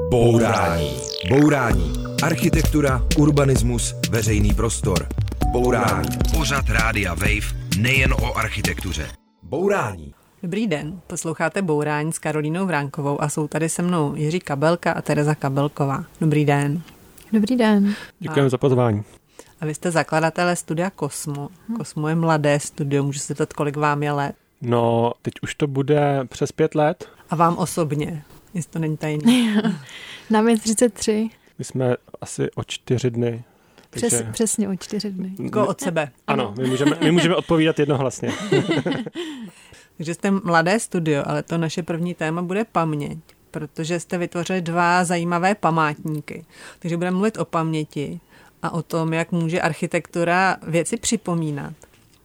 Bourání. Bourání. Architektura, urbanismus, veřejný prostor. Bourání. Pořad Rádia Wave nejen o architektuře. Bourání. Dobrý den, posloucháte Bourání s Karolínou Vránkovou a jsou tady se mnou Jiří Kabelka a Tereza Kabelková. Dobrý den. Dobrý den. Děkujeme za pozvání. A vy jste zakladatelé studia Kosmo. Kosmo je mladé studio, můžu se zeptat, kolik vám je let? No, teď už to bude přes pět let. A vám osobně, jestli to není tajné. Nám je 33. My jsme asi o čtyři dny. Takže... Přes, přesně o čtyři dny. Jako od sebe. Ano, my můžeme, my můžeme odpovídat jednohlasně. Takže jste mladé studio, ale to naše první téma bude paměť, protože jste vytvořili dva zajímavé památníky. Takže budeme mluvit o paměti a o tom, jak může architektura věci připomínat.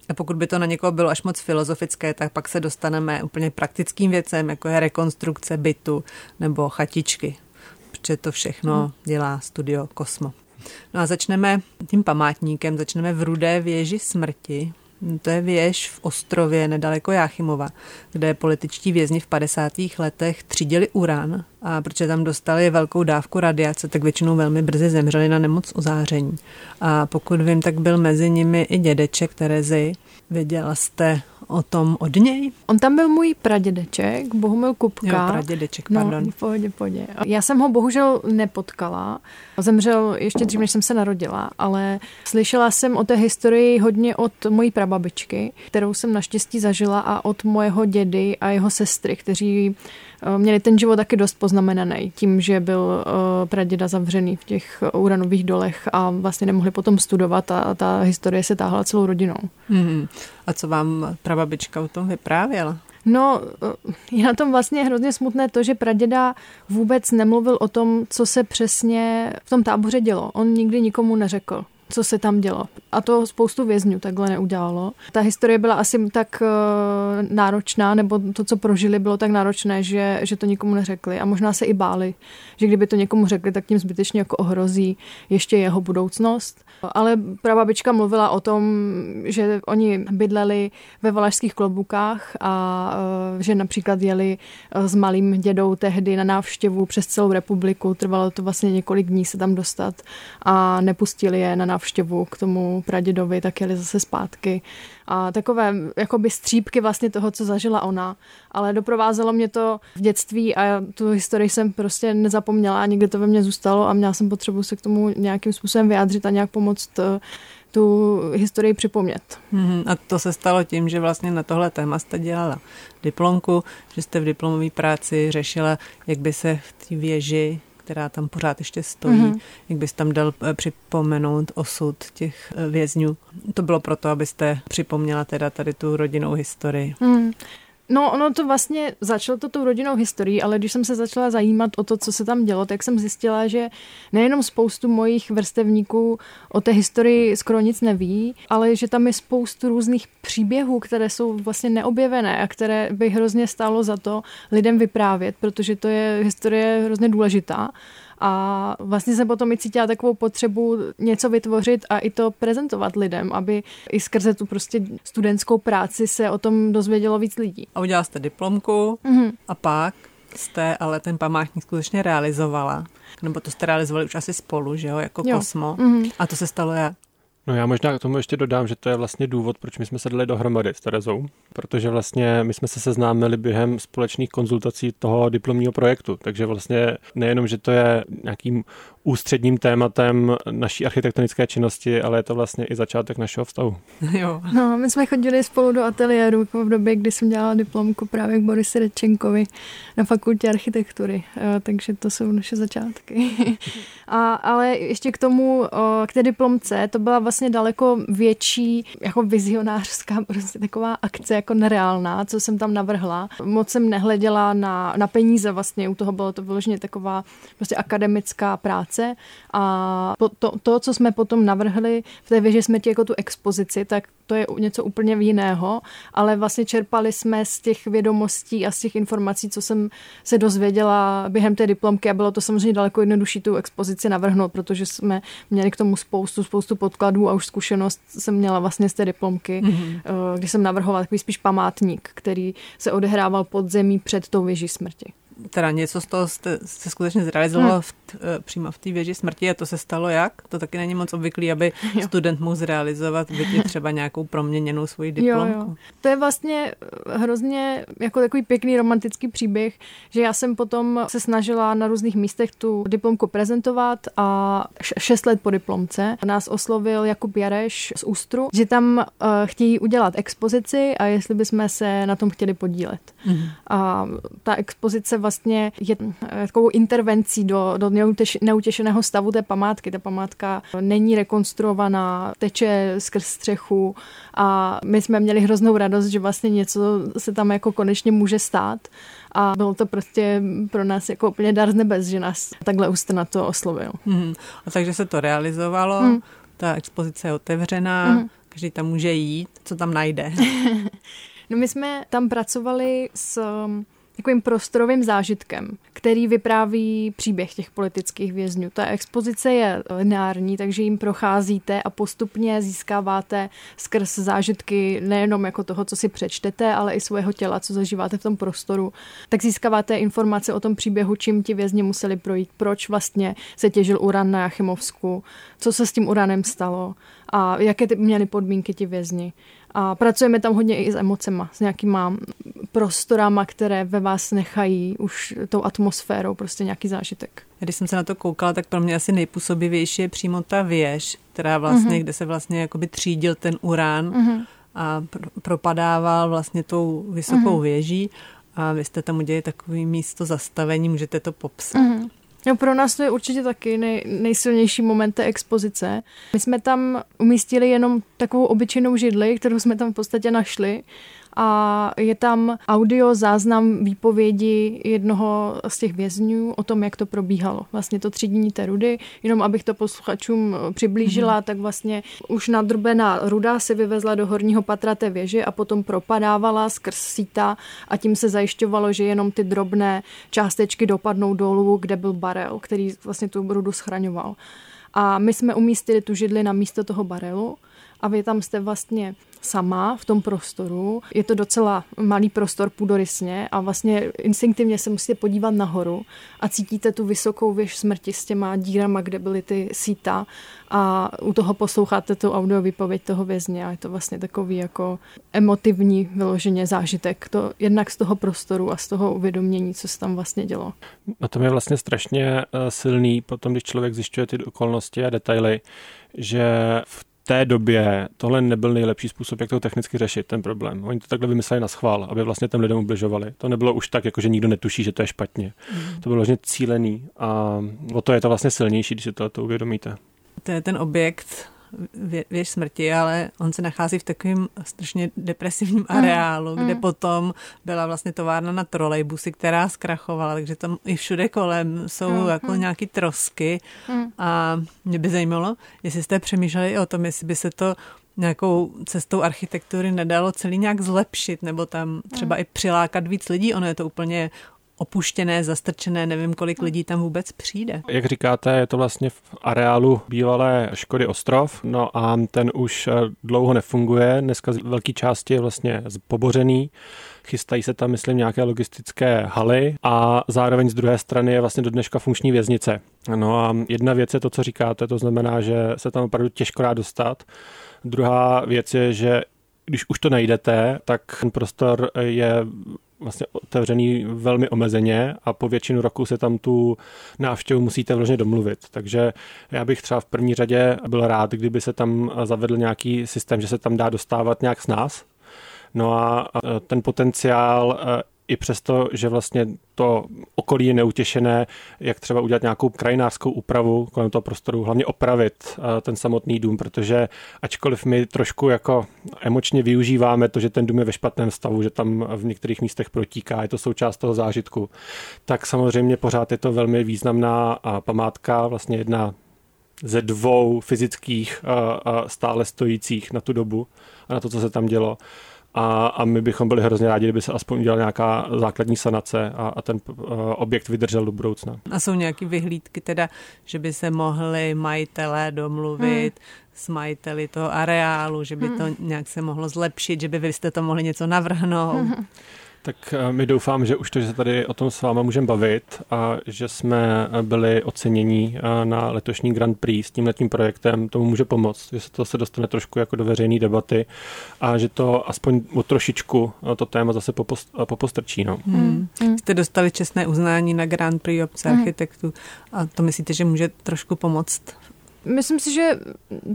A pokud by to na někoho bylo až moc filozofické, tak pak se dostaneme úplně praktickým věcem, jako je rekonstrukce bytu nebo chatičky. Protože to všechno dělá studio Kosmo. No a začneme tím památníkem, začneme v Rudé věži smrti, to je věž v Ostrově nedaleko Jáchymova, kde političtí vězni v 50. letech třídili uran a protože tam dostali velkou dávku radiace, tak většinou velmi brzy zemřeli na nemoc ozáření. A pokud vím, tak byl mezi nimi i dědeček Terezy. Věděla jste o tom od něj? On tam byl můj pradědeček, Bohumil Kupka. Jo, pradědeček, pardon. No, pohodě, pohodě. Já jsem ho bohužel nepotkala. Zemřel ještě dřív, než jsem se narodila, ale slyšela jsem o té historii hodně od mojí prababičky, kterou jsem naštěstí zažila a od mojeho dědy a jeho sestry, kteří měli ten život taky dost poznamenaný tím, že byl eh, praděda zavřený v těch uranových dolech a vlastně nemohli potom studovat a ta historie se táhla celou rodinou. Hmm. A co vám prababička o tom vyprávěla? No, eh, je na tom vlastně hrozně smutné to, že praděda vůbec nemluvil o tom, co se přesně v tom táboře dělo. On nikdy nikomu neřekl co se tam dělo. A to spoustu vězňů takhle neudělalo. Ta historie byla asi tak uh, náročná, nebo to, co prožili, bylo tak náročné, že, že to nikomu neřekli. A možná se i báli, že kdyby to někomu řekli, tak tím zbytečně jako ohrozí ještě jeho budoucnost. Ale prababička mluvila o tom, že oni bydleli ve valašských klobukách a uh, že například jeli uh, s malým dědou tehdy na návštěvu přes celou republiku. Trvalo to vlastně několik dní se tam dostat a nepustili je na návštěvu k tomu pradědovi, tak jeli zase zpátky. A takové jakoby střípky vlastně toho, co zažila ona. Ale doprovázelo mě to v dětství a tu historii jsem prostě nezapomněla a někde to ve mně zůstalo a měla jsem potřebu se k tomu nějakým způsobem vyjádřit a nějak pomoct eh, tu historii připomnět. Mm-hmm. A to se stalo tím, že vlastně na tohle téma jste dělala diplomku, že jste v diplomové práci řešila, jak by se v té věži která tam pořád ještě stojí, mm-hmm. jak bys tam dal eh, připomenout osud těch eh, vězňů. To bylo proto, abyste připomněla teda tady tu rodinnou historii. Mm. No, ono to vlastně začalo to tou rodinnou historií, ale když jsem se začala zajímat o to, co se tam dělo, tak jsem zjistila, že nejenom spoustu mojich vrstevníků o té historii skoro nic neví, ale že tam je spoustu různých příběhů, které jsou vlastně neobjevené a které by hrozně stálo za to lidem vyprávět, protože to je historie hrozně důležitá. A vlastně jsem potom i cítila takovou potřebu něco vytvořit a i to prezentovat lidem, aby i skrze tu prostě studentskou práci se o tom dozvědělo víc lidí. A udělala jste diplomku mm-hmm. a pak jste ale ten památník skutečně realizovala. Nebo to jste realizovali už asi spolu, že jo, jako jo. Kosmo. Mm-hmm. A to se stalo jak? No já možná k tomu ještě dodám, že to je vlastně důvod, proč my jsme se dali dohromady s Terezou, protože vlastně my jsme se seznámili během společných konzultací toho diplomního projektu, takže vlastně nejenom, že to je nějakým ústředním tématem naší architektonické činnosti, ale je to vlastně i začátek našeho vztahu. Jo. No, my jsme chodili spolu do ateliéru jako v době, kdy jsem dělala diplomku právě k Borisi Rečenkovi na fakultě architektury, eh, takže to jsou naše začátky. A, ale ještě k tomu, k té diplomce, to byla vlastně daleko větší jako vizionářská prostě taková akce jako nereálná, co jsem tam navrhla. Moc jsem nehleděla na, na peníze vlastně, u toho bylo to vyloženě taková prostě akademická práce práce a to, to, co jsme potom navrhli v té věži smrti jako tu expozici, tak to je něco úplně jiného, ale vlastně čerpali jsme z těch vědomostí a z těch informací, co jsem se dozvěděla během té diplomky a bylo to samozřejmě daleko jednodušší tu expozici navrhnout, protože jsme měli k tomu spoustu, spoustu podkladů a už zkušenost jsem měla vlastně z té diplomky, mm-hmm. kdy jsem navrhovala takový spíš památník, který se odehrával pod zemí před tou věží smrti. Teda něco z toho jste, jste skutečně zrealizovalo hmm. v, eh, přímo v té věži smrti a to se stalo jak? To taky není moc obvyklý, aby jo. student mohl zrealizovat byť třeba nějakou proměněnou svoji diplomku. Jo, jo. To je vlastně eh, hrozně jako takový pěkný romantický příběh, že já jsem potom se snažila na různých místech tu diplomku prezentovat a šest let po diplomce nás oslovil Jakub Jareš z Ústru, že tam uh, chtějí udělat expozici a jestli bychom se na tom chtěli podílet. Mm. A ta expozice vlastně je eh, takovou intervencí do, do neutěšeného stavu té památky. Ta památka není rekonstruovaná, teče skrz střechu a my jsme měli hroznou radost, že vlastně něco se tam jako konečně může stát a bylo to prostě pro nás jako úplně dar z nebes, že nás takhle úst na to oslovil. Hmm. A takže se to realizovalo, hmm. ta expozice je otevřená, hmm. každý tam může jít, co tam najde. no my jsme tam pracovali s takovým prostorovým zážitkem, který vypráví příběh těch politických vězňů. Ta expozice je lineární, takže jim procházíte a postupně získáváte skrz zážitky nejenom jako toho, co si přečtete, ale i svého těla, co zažíváte v tom prostoru. Tak získáváte informace o tom příběhu, čím ti vězni museli projít, proč vlastně se těžil uran na Jachimovsku, co se s tím uranem stalo a jaké ty měly podmínky ti vězni. A pracujeme tam hodně i s emocema, s nějakýma prostorama, které ve vás nechají už tou atmosférou prostě nějaký zážitek. Když jsem se na to koukala, tak pro mě asi nejpůsobivější je přímo ta věž, která vlastně, mm-hmm. kde se vlastně jakoby třídil ten urán mm-hmm. a propadával vlastně tou vysokou mm-hmm. věží a vy jste tam udělali takový místo zastavení, můžete to popsat. Mm-hmm. No pro nás to je určitě taky nej, nejsilnější moment té expozice. My jsme tam umístili jenom takovou obyčejnou židli, kterou jsme tam v podstatě našli a je tam audio záznam výpovědi jednoho z těch vězňů o tom, jak to probíhalo. Vlastně to třídění té rudy, jenom abych to posluchačům přiblížila, mm-hmm. tak vlastně už nadrbená ruda se vyvezla do horního patra té věže a potom propadávala skrz síta a tím se zajišťovalo, že jenom ty drobné částečky dopadnou dolů, kde byl barel, který vlastně tu rudu schraňoval. A my jsme umístili tu židli na místo toho barelu a vy tam jste vlastně sama v tom prostoru. Je to docela malý prostor půdorysně a vlastně instinktivně se musíte podívat nahoru a cítíte tu vysokou věž smrti s těma dírama, kde byly ty síta a u toho posloucháte tu audio výpověď toho vězně a je to vlastně takový jako emotivní vyloženě zážitek. To jednak z toho prostoru a z toho uvědomění, co se tam vlastně dělo. Na tom je vlastně strašně eh, silný potom, když člověk zjišťuje ty okolnosti a detaily, že v té době tohle nebyl nejlepší způsob, jak to technicky řešit, ten problém. Oni to takhle vymysleli na schvál, aby vlastně těm lidem ubližovali. To nebylo už tak, jako že nikdo netuší, že to je špatně. Mm. To bylo vlastně cílený a o to je to vlastně silnější, když si to, to uvědomíte. To je ten objekt, věž smrti, ale on se nachází v takovém strašně depresivním mm. areálu, mm. kde potom byla vlastně továrna na trolejbusy, která zkrachovala, takže tam i všude kolem jsou mm. jako mm. nějaký trosky mm. a mě by zajímalo, jestli jste přemýšleli o tom, jestli by se to nějakou cestou architektury nedalo celý nějak zlepšit, nebo tam třeba mm. i přilákat víc lidí. Ono je to úplně opuštěné, zastrčené, nevím, kolik lidí tam vůbec přijde. Jak říkáte, je to vlastně v areálu bývalé Škody Ostrov, no a ten už eh, dlouho nefunguje, dneska z velké části je vlastně pobořený, chystají se tam, myslím, nějaké logistické haly a zároveň z druhé strany je vlastně do dneška funkční věznice. No a jedna věc je to, co říkáte, to znamená, že se tam opravdu těžko dá dostat. Druhá věc je, že když už to najdete, tak ten prostor je vlastně otevřený velmi omezeně a po většinu roku se tam tu návštěvu musíte vložně domluvit. Takže já bych třeba v první řadě byl rád, kdyby se tam zavedl nějaký systém, že se tam dá dostávat nějak s nás. No a ten potenciál i přesto, že vlastně to okolí je neutěšené, jak třeba udělat nějakou krajinářskou úpravu kolem toho prostoru, hlavně opravit eh, ten samotný dům, protože ačkoliv my trošku jako emočně využíváme to, že ten dům je ve špatném stavu, že tam v některých místech protíká, je to součást toho zážitku, tak samozřejmě pořád je to velmi významná památka, vlastně jedna ze dvou fyzických eh, stále stojících na tu dobu a na to, co se tam dělo a, a my bychom byli hrozně rádi, kdyby se aspoň udělala nějaká základní sanace a, a ten uh, objekt vydržel do budoucna. A jsou nějaké vyhlídky teda, že by se mohli majitelé domluvit hmm. s majiteli toho areálu, že by hmm. to nějak se mohlo zlepšit, že by vy jste to mohli něco navrhnout? Hmm. Tak eh, my doufám, že už to, že se tady o tom s váma můžeme bavit a že jsme eh, byli ocenění eh, na letošní Grand Prix s tímhletím projektem, tomu může pomoct, že se to se dostane trošku jako do veřejné debaty a že to aspoň o trošičku to téma zase popost, popostrčí. No. Hmm. Hmm. Jste dostali čestné uznání na Grand Prix obce hmm. architektů a to myslíte, že může trošku pomoct Myslím si, že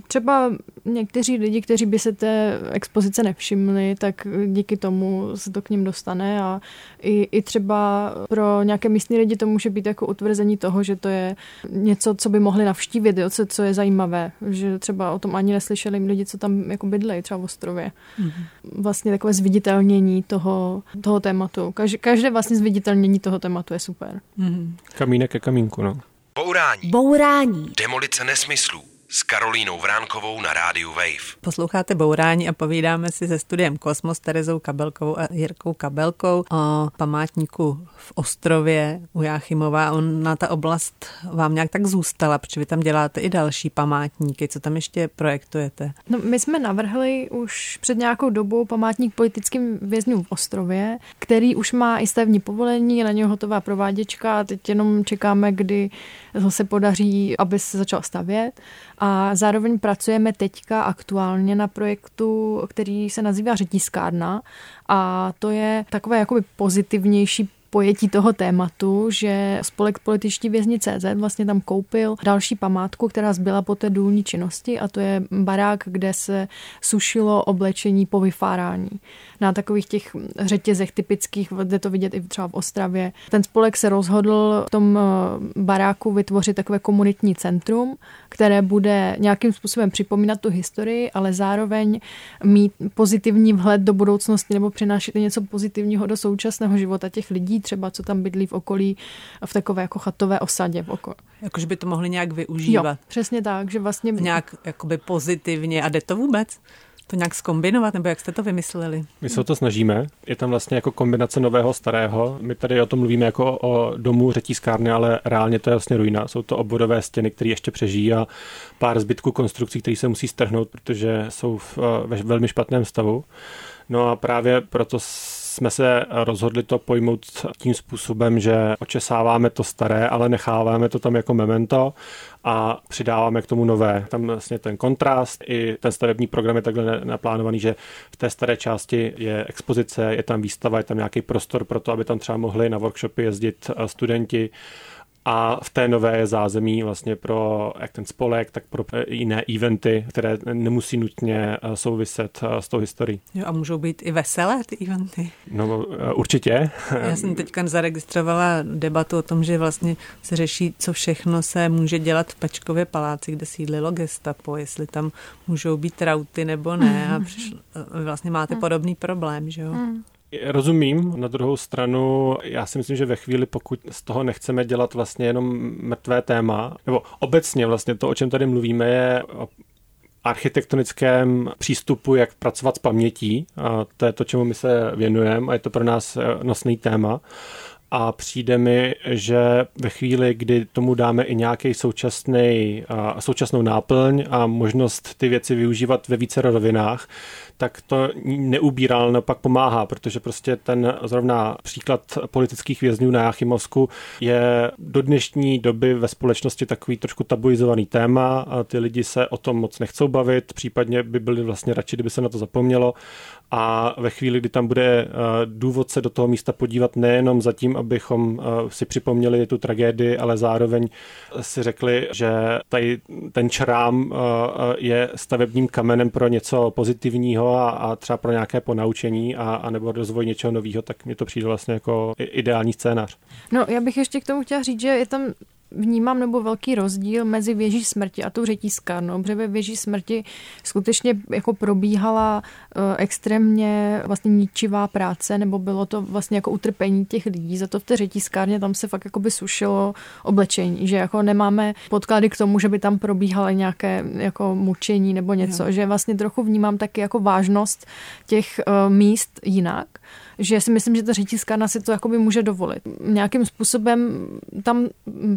třeba někteří lidi, kteří by se té expozice nevšimli, tak díky tomu se to k ním dostane a i, i třeba pro nějaké místní lidi to může být jako utvrzení toho, že to je něco, co by mohli navštívit, jo, co, co je zajímavé, že třeba o tom ani neslyšeli lidi, co tam jako bydlejí, třeba v ostrově. Mm-hmm. Vlastně takové zviditelnění toho, toho tématu. Každé, každé vlastně zviditelnění toho tématu je super. Mm-hmm. Kamínek ke kamínku, no. Bourání. Bourání. Demolice nesmyslů s Karolínou Vránkovou na rádiu Wave. Posloucháte Bourání a povídáme si se studiem Kosmos Terezou Kabelkovou a Jirkou Kabelkou o památníku v Ostrově u Jáchymova. na ta oblast vám nějak tak zůstala, protože vy tam děláte i další památníky. Co tam ještě projektujete? No, my jsme navrhli už před nějakou dobou památník politickým vězňům v Ostrově, který už má i stavní povolení, na něho hotová prováděčka a teď jenom čekáme, kdy se podaří, aby se začal stavět. A zároveň pracujeme teďka aktuálně na projektu, který se nazývá Řetískárna a to je takové jakoby pozitivnější pojetí toho tématu, že spolek političtí vězni CZ vlastně tam koupil další památku, která zbyla po té důlní činnosti a to je barák, kde se sušilo oblečení po vyfárání. Na takových těch řetězech typických, jde to vidět i třeba v Ostravě. Ten spolek se rozhodl v tom eh, baráku vytvořit takové komunitní centrum, které bude nějakým způsobem připomínat tu historii, ale zároveň mít pozitivní vhled do budoucnosti nebo přinášet něco pozitivního do současného života těch lidí, třeba co tam bydlí v okolí, v takové jako chatové osadě v okolí. Jakože by to mohli nějak využívat. Jo, přesně tak, že vlastně... Nějak jakoby pozitivně. A jde to vůbec? to nějak skombinovat, nebo jak jste to vymysleli? My se o to snažíme. Je tam vlastně jako kombinace nového starého. My tady o tom mluvíme jako o domu řetízkárny, ale reálně to je vlastně ruina. Jsou to obvodové stěny, které ještě přežijí a pár zbytků konstrukcí, které se musí strhnout, protože jsou v, ve velmi špatném stavu. No a právě proto jsme se rozhodli to pojmout tím způsobem, že očesáváme to staré, ale necháváme to tam jako memento a přidáváme k tomu nové. Tam vlastně ten kontrast i ten stavební program je takhle naplánovaný, že v té staré části je expozice, je tam výstava, je tam nějaký prostor pro to, aby tam třeba mohli na workshopy jezdit studenti a v té nové je zázemí vlastně pro jak ten spolek, tak pro jiné eventy, které nemusí nutně eh, souviset eh, s tou historií. Jo, a můžou být i veselé ty eventy? No eh, určitě. Já jsem teďka zaregistrovala debatu o tom, že vlastně se řeší, co všechno se může dělat v Pečkově paláci, kde sídlilo gestapo, jestli tam můžou být rauty nebo ne. A přišlo, vlastně máte podobný problém, že jo? Rozumím. Na druhou stranu, já si myslím, že ve chvíli, pokud z toho nechceme dělat vlastně jenom mrtvé téma, nebo obecně vlastně to, o čem tady mluvíme, je o architektonickém přístupu, jak pracovat s pamětí. A to je to, čemu my se věnujeme a je to pro nás nosný téma a přijde mi, že ve chvíli, kdy tomu dáme i nějaký současný, současnou náplň a možnost ty věci využívat ve více rovinách, tak to neubírá, ale naopak pomáhá, protože prostě ten zrovna příklad politických vězňů na Jáchymovsku je do dnešní doby ve společnosti takový trošku tabuizovaný téma a ty lidi se o tom moc nechcou bavit, případně by byli vlastně radši, kdyby se na to zapomnělo. A ve chvíli, kdy tam bude eh, důvod se do toho místa podívat nejenom zatím, abychom eh, si připomněli tu tragédii, ale zároveň si řekli, že tady ten črám eh, je stavebním kamenem pro něco pozitivního a, a třeba pro nějaké ponaučení a, a nebo rozvoj něčeho nového, tak mi to přijde vlastně jako ideální scénář. No, já bych ještě k tomu chtěla říct, že je tam vnímám nebo velký rozdíl mezi věží smrti a tou řetízkárnou, protože ve věží smrti skutečně jako probíhala uh, extrémně vlastně ničivá práce, nebo bylo to vlastně jako utrpení těch lidí. Za to v té řetízkárně tam se fakt jako by sušilo oblečení, že jako nemáme podklady k tomu, že by tam probíhaly nějaké jako mučení nebo něco, jo. že vlastně trochu vnímám taky jako vážnost těch uh, míst jinak že si myslím, že ta řetízkárna si to jakoby může dovolit. Nějakým způsobem tam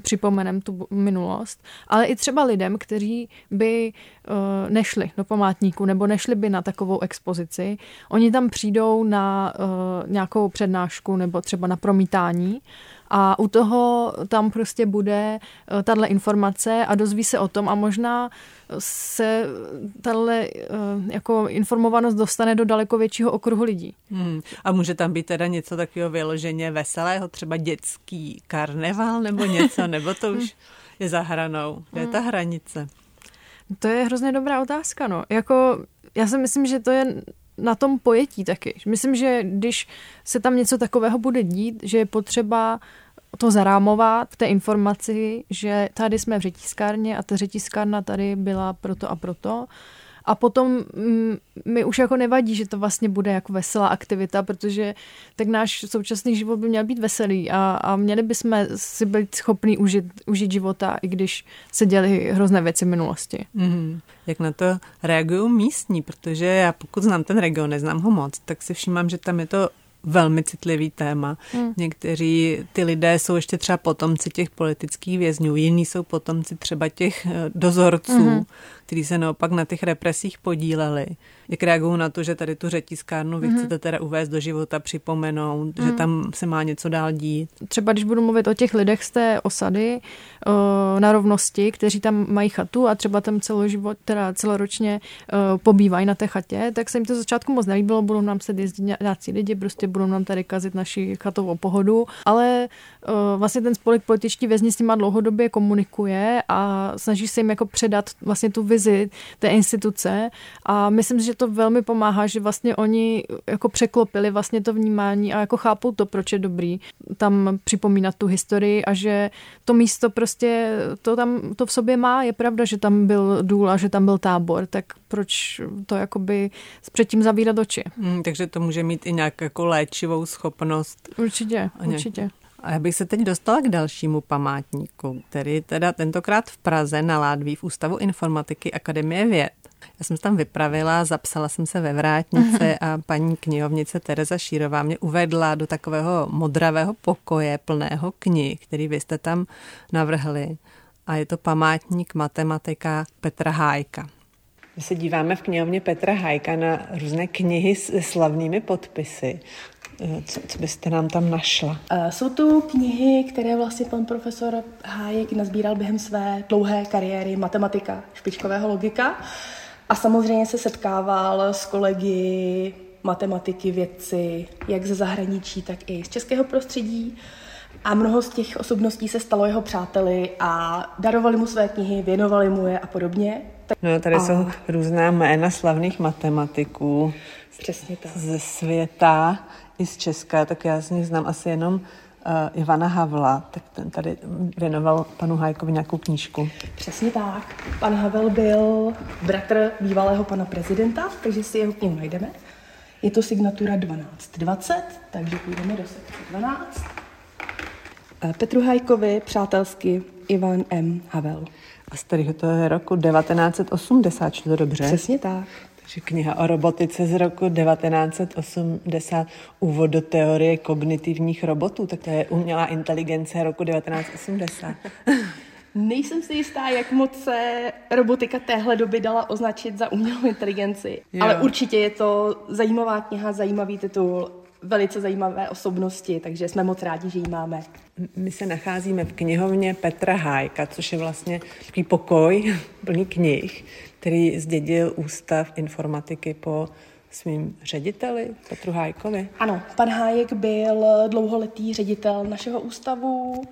připomenem tu minulost, ale i třeba lidem, kteří by uh, nešli do památníku nebo nešli by na takovou expozici. Oni tam přijdou na uh, nějakou přednášku nebo třeba na promítání a u toho tam prostě bude uh, tahle informace a dozví se o tom a možná se tahle uh, jako informovanost dostane do daleko většího okruhu lidí. Hmm. A může tam být teda něco takového vyloženě veselého, třeba dětský karneval nebo něco, nebo to už je za hranou. Kde je ta hmm. hranice? To je hrozně dobrá otázka, no. Jako, já si myslím, že to je na tom pojetí taky. Myslím, že když se tam něco takového bude dít, že je potřeba to zarámovat v té informaci, že tady jsme v řetízkárně a ta řetízkárna tady byla proto a proto a potom mm, mi už jako nevadí, že to vlastně bude jako veselá aktivita, protože tak náš současný život by měl být veselý a, a měli bychom si být schopni užít, užít života, i když se děly hrozné věci v minulosti. Mm-hmm. Jak na to reagují místní, protože já pokud znám ten region, neznám ho moc, tak si všímám, že tam je to velmi citlivý téma. Hmm. Někteří ty lidé jsou ještě třeba potomci těch politických vězňů, jiní jsou potomci třeba těch eh, dozorců, hmm. kteří se naopak na těch represích podíleli. Jak reagují na to, že tady tu řetízkárnu vy hmm. chcete teda uvést do života, připomenout, hmm. že tam se má něco dál dít? Třeba když budu mluvit o těch lidech z té osady eh, na rovnosti, kteří tam mají chatu a třeba tam celoživot, teda celoročně eh, pobývají na té chatě, tak se jim to začátku moc nelíbilo, budou nám se jezdit nějací lidi, prostě budou nám tady kazit naši chatovou pohodu, ale uh, vlastně ten spolek političtí vězni s nima dlouhodobě komunikuje a snaží se jim jako předat vlastně tu vizi té instituce a myslím si, že to velmi pomáhá, že vlastně oni jako překlopili vlastně to vnímání a jako chápou to, proč je dobrý tam připomínat tu historii a že to místo prostě to tam to v sobě má. Je pravda, že tam byl důl a že tam byl tábor, tak proč to jakoby předtím zavírat oči. Hmm, takže to může mít i nějak jako léčivou schopnost. Určitě, nějak... určitě. A já bych se teď dostala k dalšímu památníku, který teda tentokrát v Praze na Ládví v Ústavu informatiky Akademie věd. Já jsem se tam vypravila, zapsala jsem se ve vrátnici a paní knihovnice Tereza Šírová mě uvedla do takového modravého pokoje plného knih, který vy jste tam navrhli. A je to památník matematika Petra Hájka. My se díváme v knihovně Petra Hajka na různé knihy s slavnými podpisy. Eh, co, co byste nám tam našla? Eh, jsou to knihy, které vlastně pan profesor Hájek nazbíral během své dlouhé kariéry matematika, špičkového logika. A samozřejmě se setkával s kolegy matematiky, vědci, jak ze zahraničí, tak i z českého prostředí. A mnoho z těch osobností se stalo jeho přáteli a darovali mu své knihy, věnovali mu je a podobně. No, tady a... jsou různá jména slavných matematiků. Přesně tak. Ze světa i z Česka, tak já z nich znám asi jenom uh, Ivana Havla, tak ten tady věnoval panu Hajkovi nějakou knížku. Přesně tak. Pan Havel byl bratr bývalého pana prezidenta, takže si jeho knihu najdeme. Je to signatura 1220, takže půjdeme do sekce 12. Eh, Petru Hajkovi přátelsky Ivan M. Havel. A z kterého to je roku 1980, či to dobře? Přesně tak. Takže kniha o robotice z roku 1980, úvod do teorie kognitivních robotů, tak to je umělá inteligence roku 1980. Nejsem si jistá, jak moc se robotika téhle doby dala označit za umělou inteligenci, jo. ale určitě je to zajímavá kniha, zajímavý titul velice zajímavé osobnosti, takže jsme moc rádi, že ji máme. My se nacházíme v knihovně Petra Hájka, což je vlastně takový pokoj plný knih, který zdědil Ústav informatiky po svým řediteli Petru Hájkovi. Ano, pan Hájek byl dlouholetý ředitel našeho ústavu,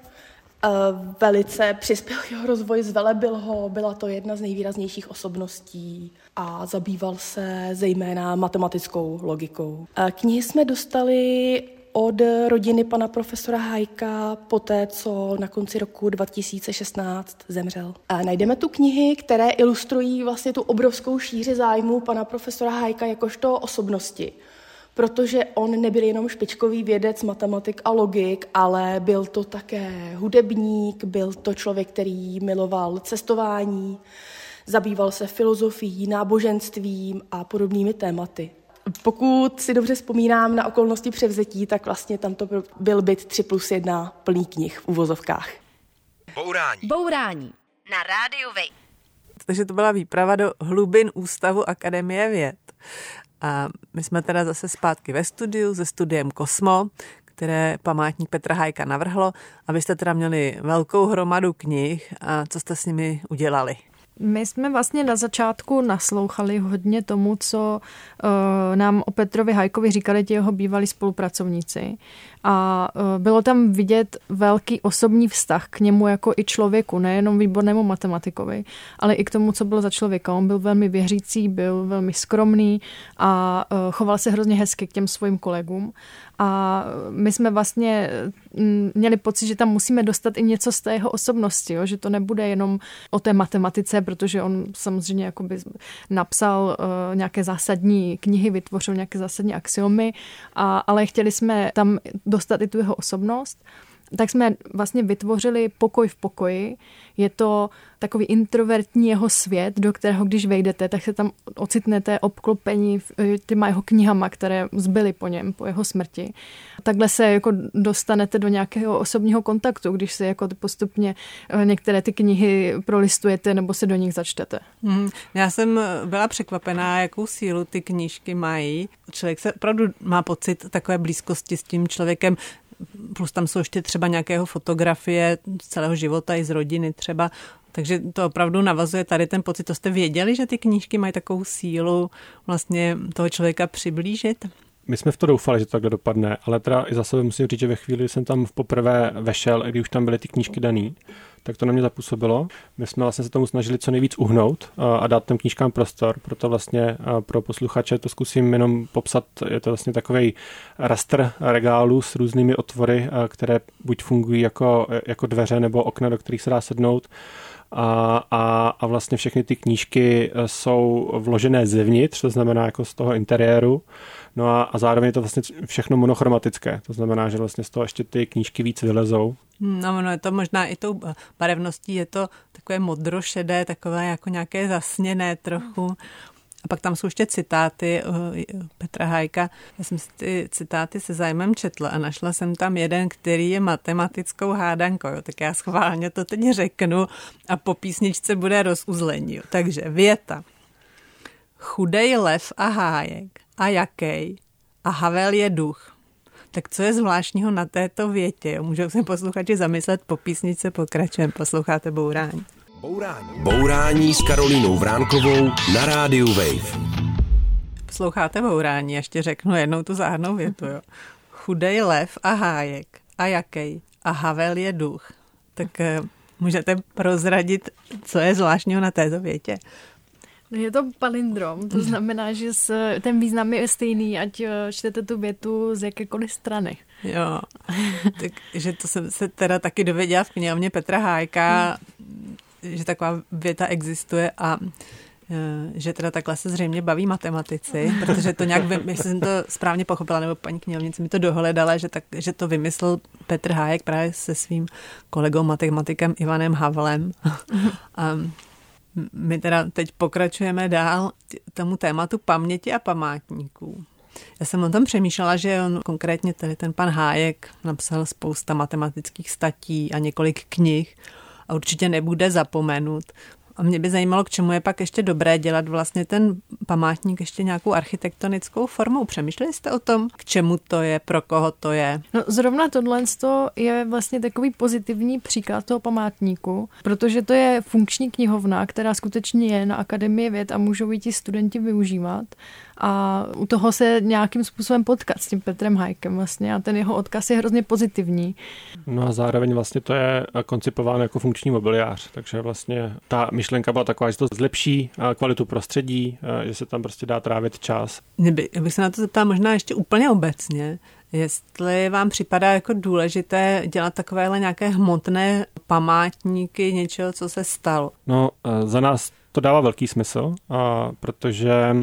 velice přispěl k jeho rozvoji, zvelebil ho, byla to jedna z nejvýraznějších osobností a zabýval se zejména matematickou logikou. Knihy jsme dostali od rodiny pana profesora Hajka poté, co na konci roku 2016 zemřel. A najdeme tu knihy, které ilustrují vlastně tu obrovskou šíři zájmu pana profesora Hajka jakožto osobnosti protože on nebyl jenom špičkový vědec, matematik a logik, ale byl to také hudebník, byl to člověk, který miloval cestování, zabýval se filozofií, náboženstvím a podobnými tématy. Pokud si dobře vzpomínám na okolnosti převzetí, tak vlastně tam to byl byt 3 plus 1 plný knih v uvozovkách. Bourání. Bourání. Na rádiu Wave. Takže to byla výprava do hlubin Ústavu Akademie věd. A my jsme teda zase zpátky ve studiu se studiem Kosmo, které památník Petra Hajka navrhlo, abyste teda měli velkou hromadu knih a co jste s nimi udělali. My jsme vlastně na začátku naslouchali hodně tomu, co uh, nám o Petrovi Hajkovi říkali ti jeho bývalí spolupracovníci. A uh, bylo tam vidět velký osobní vztah k němu jako i člověku, nejenom výbornému matematikovi, ale i k tomu, co byl za člověka. On byl velmi věřící, byl velmi skromný a uh, choval se hrozně hezky k těm svým kolegům. A my jsme vlastně měli pocit, že tam musíme dostat i něco z té jeho osobnosti, jo? že to nebude jenom o té matematice, protože on samozřejmě jakoby napsal uh, nějaké zásadní knihy, vytvořil nějaké zásadní axiomy, a, ale chtěli jsme tam dostat i tu jeho osobnost tak jsme vlastně vytvořili pokoj v pokoji. Je to takový introvertní jeho svět, do kterého když vejdete, tak se tam ocitnete obklopení eh, těma jeho knihama, které zbyly po něm, po jeho smrti. Takhle se jako dostanete do nějakého osobního kontaktu, když se jako postupně eh, některé ty knihy prolistujete nebo se do nich začtete. Hmm, já jsem byla překvapená, jakou sílu ty knížky mají. Člověk se opravdu má pocit takové blízkosti s tím člověkem, plus tam jsou ještě třeba nějakého fotografie z celého života i z rodiny třeba, takže to opravdu navazuje tady ten pocit. To jste věděli, že ty knížky mají takovou sílu vlastně toho člověka přiblížit? My jsme v to doufali, že to takhle dopadne, ale teda i za sebe musím říct, že ve chvíli, kdy jsem tam poprvé vešel, kdy už tam byly ty knížky daný, tak to na mě zapůsobilo. My jsme vlastně se tomu snažili co nejvíc uhnout a dát těm knížkám prostor, proto vlastně pro posluchače to zkusím jenom popsat. Je to vlastně takový raster regálů s různými otvory, které buď fungují jako, jako dveře nebo okna, do kterých se dá sednout a, a, a vlastně všechny ty knížky jsou vložené zevnitř, to znamená jako z toho interiéru No a, a zároveň je to vlastně všechno monochromatické. To znamená, že vlastně z toho ještě ty knížky víc vylezou. No, no je to možná i tou barevností, je to takové modrošedé, takové jako nějaké zasněné trochu. A pak tam jsou ještě citáty eh, Petra Hajka. Já jsem si ty citáty se zájmem četla a našla jsem tam jeden, který je matematickou hádankou. Tak já schválně to teď řeknu a po písničce bude rozuzlení. Takže věta. Chudej lev a hájek a jaký. A Havel je duch. Tak co je zvláštního na této větě? Můžou se posluchači zamyslet, po písnice pokračujeme. Posloucháte Bourání. Bourání. Bourání s Karolínou Vránkovou na rádiu Wave. Posloucháte Bourání, ještě řeknu jednou tu záhadnou větu. Jo. Chudej lev a hájek. A jaký? A Havel je duch. Tak eh, můžete prozradit, co je zvláštního na této větě? Je to palindrom, to znamená, že ten význam je stejný, ať eh, čtete tu větu z jakékoliv strany. Jo, takže to jsem se teda taky dověděla v knihovně Petra Hájka, hmm. Že taková věta existuje a eh, že teda takhle se zřejmě baví matematici, protože to nějak, jestli jsem to správně pochopila, nebo paní knihovnice mi to dohledala, že, tak, že to vymyslel Petr Hájek právě se svým kolegou matematikem Ivanem Havlem. A my teda teď pokračujeme dál tomu tématu paměti a památníků. Já jsem o tom přemýšlela, že on konkrétně tady ten pan Hájek napsal spousta matematických statí a několik knih určitě nebude zapomenut. A mě by zajímalo, k čemu je pak ještě dobré dělat vlastně ten památník ještě nějakou architektonickou formou. Přemýšleli jste o tom, k čemu to je, pro koho to je? No, zrovna tohle je vlastně takový pozitivní příklad toho památníku, protože to je funkční knihovna, která skutečně je na Akademii věd a můžou ji ti studenti využívat a u toho se nějakým způsobem potkat s tím Petrem Hajkem vlastně a ten jeho odkaz je hrozně pozitivní. No a zároveň vlastně to je koncipováno jako funkční mobiliář, takže vlastně ta myšlenka byla taková, že to zlepší kvalitu prostředí, že se tam prostě dá trávit čas. Kdyby, bych se na to zeptala možná ještě úplně obecně, jestli vám připadá jako důležité dělat takovéhle nějaké hmotné památníky něčeho, co se stalo. No, za nás to dává velký smysl, protože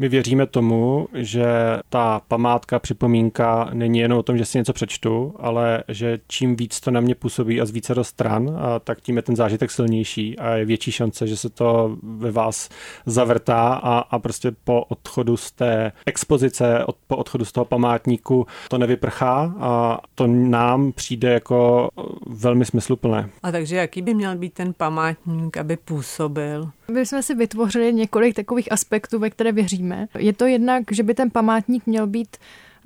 My věříme tomu, že ta památka, připomínka není jen o tom, že si něco přečtu, ale že čím víc to na mě působí a z více do stran, a tak tím je ten zážitek silnější a je větší šance, že se to ve vás zavrtá a, a prostě po odchodu z té expozice, od, po odchodu z toho památníku to nevyprchá a to nám přijde jako velmi smysluplné. A takže jaký by měl být ten památník, aby působil? My jsme si vytvořili několik takových aspektů, ve které věříme. Je to jednak, že by ten památník měl být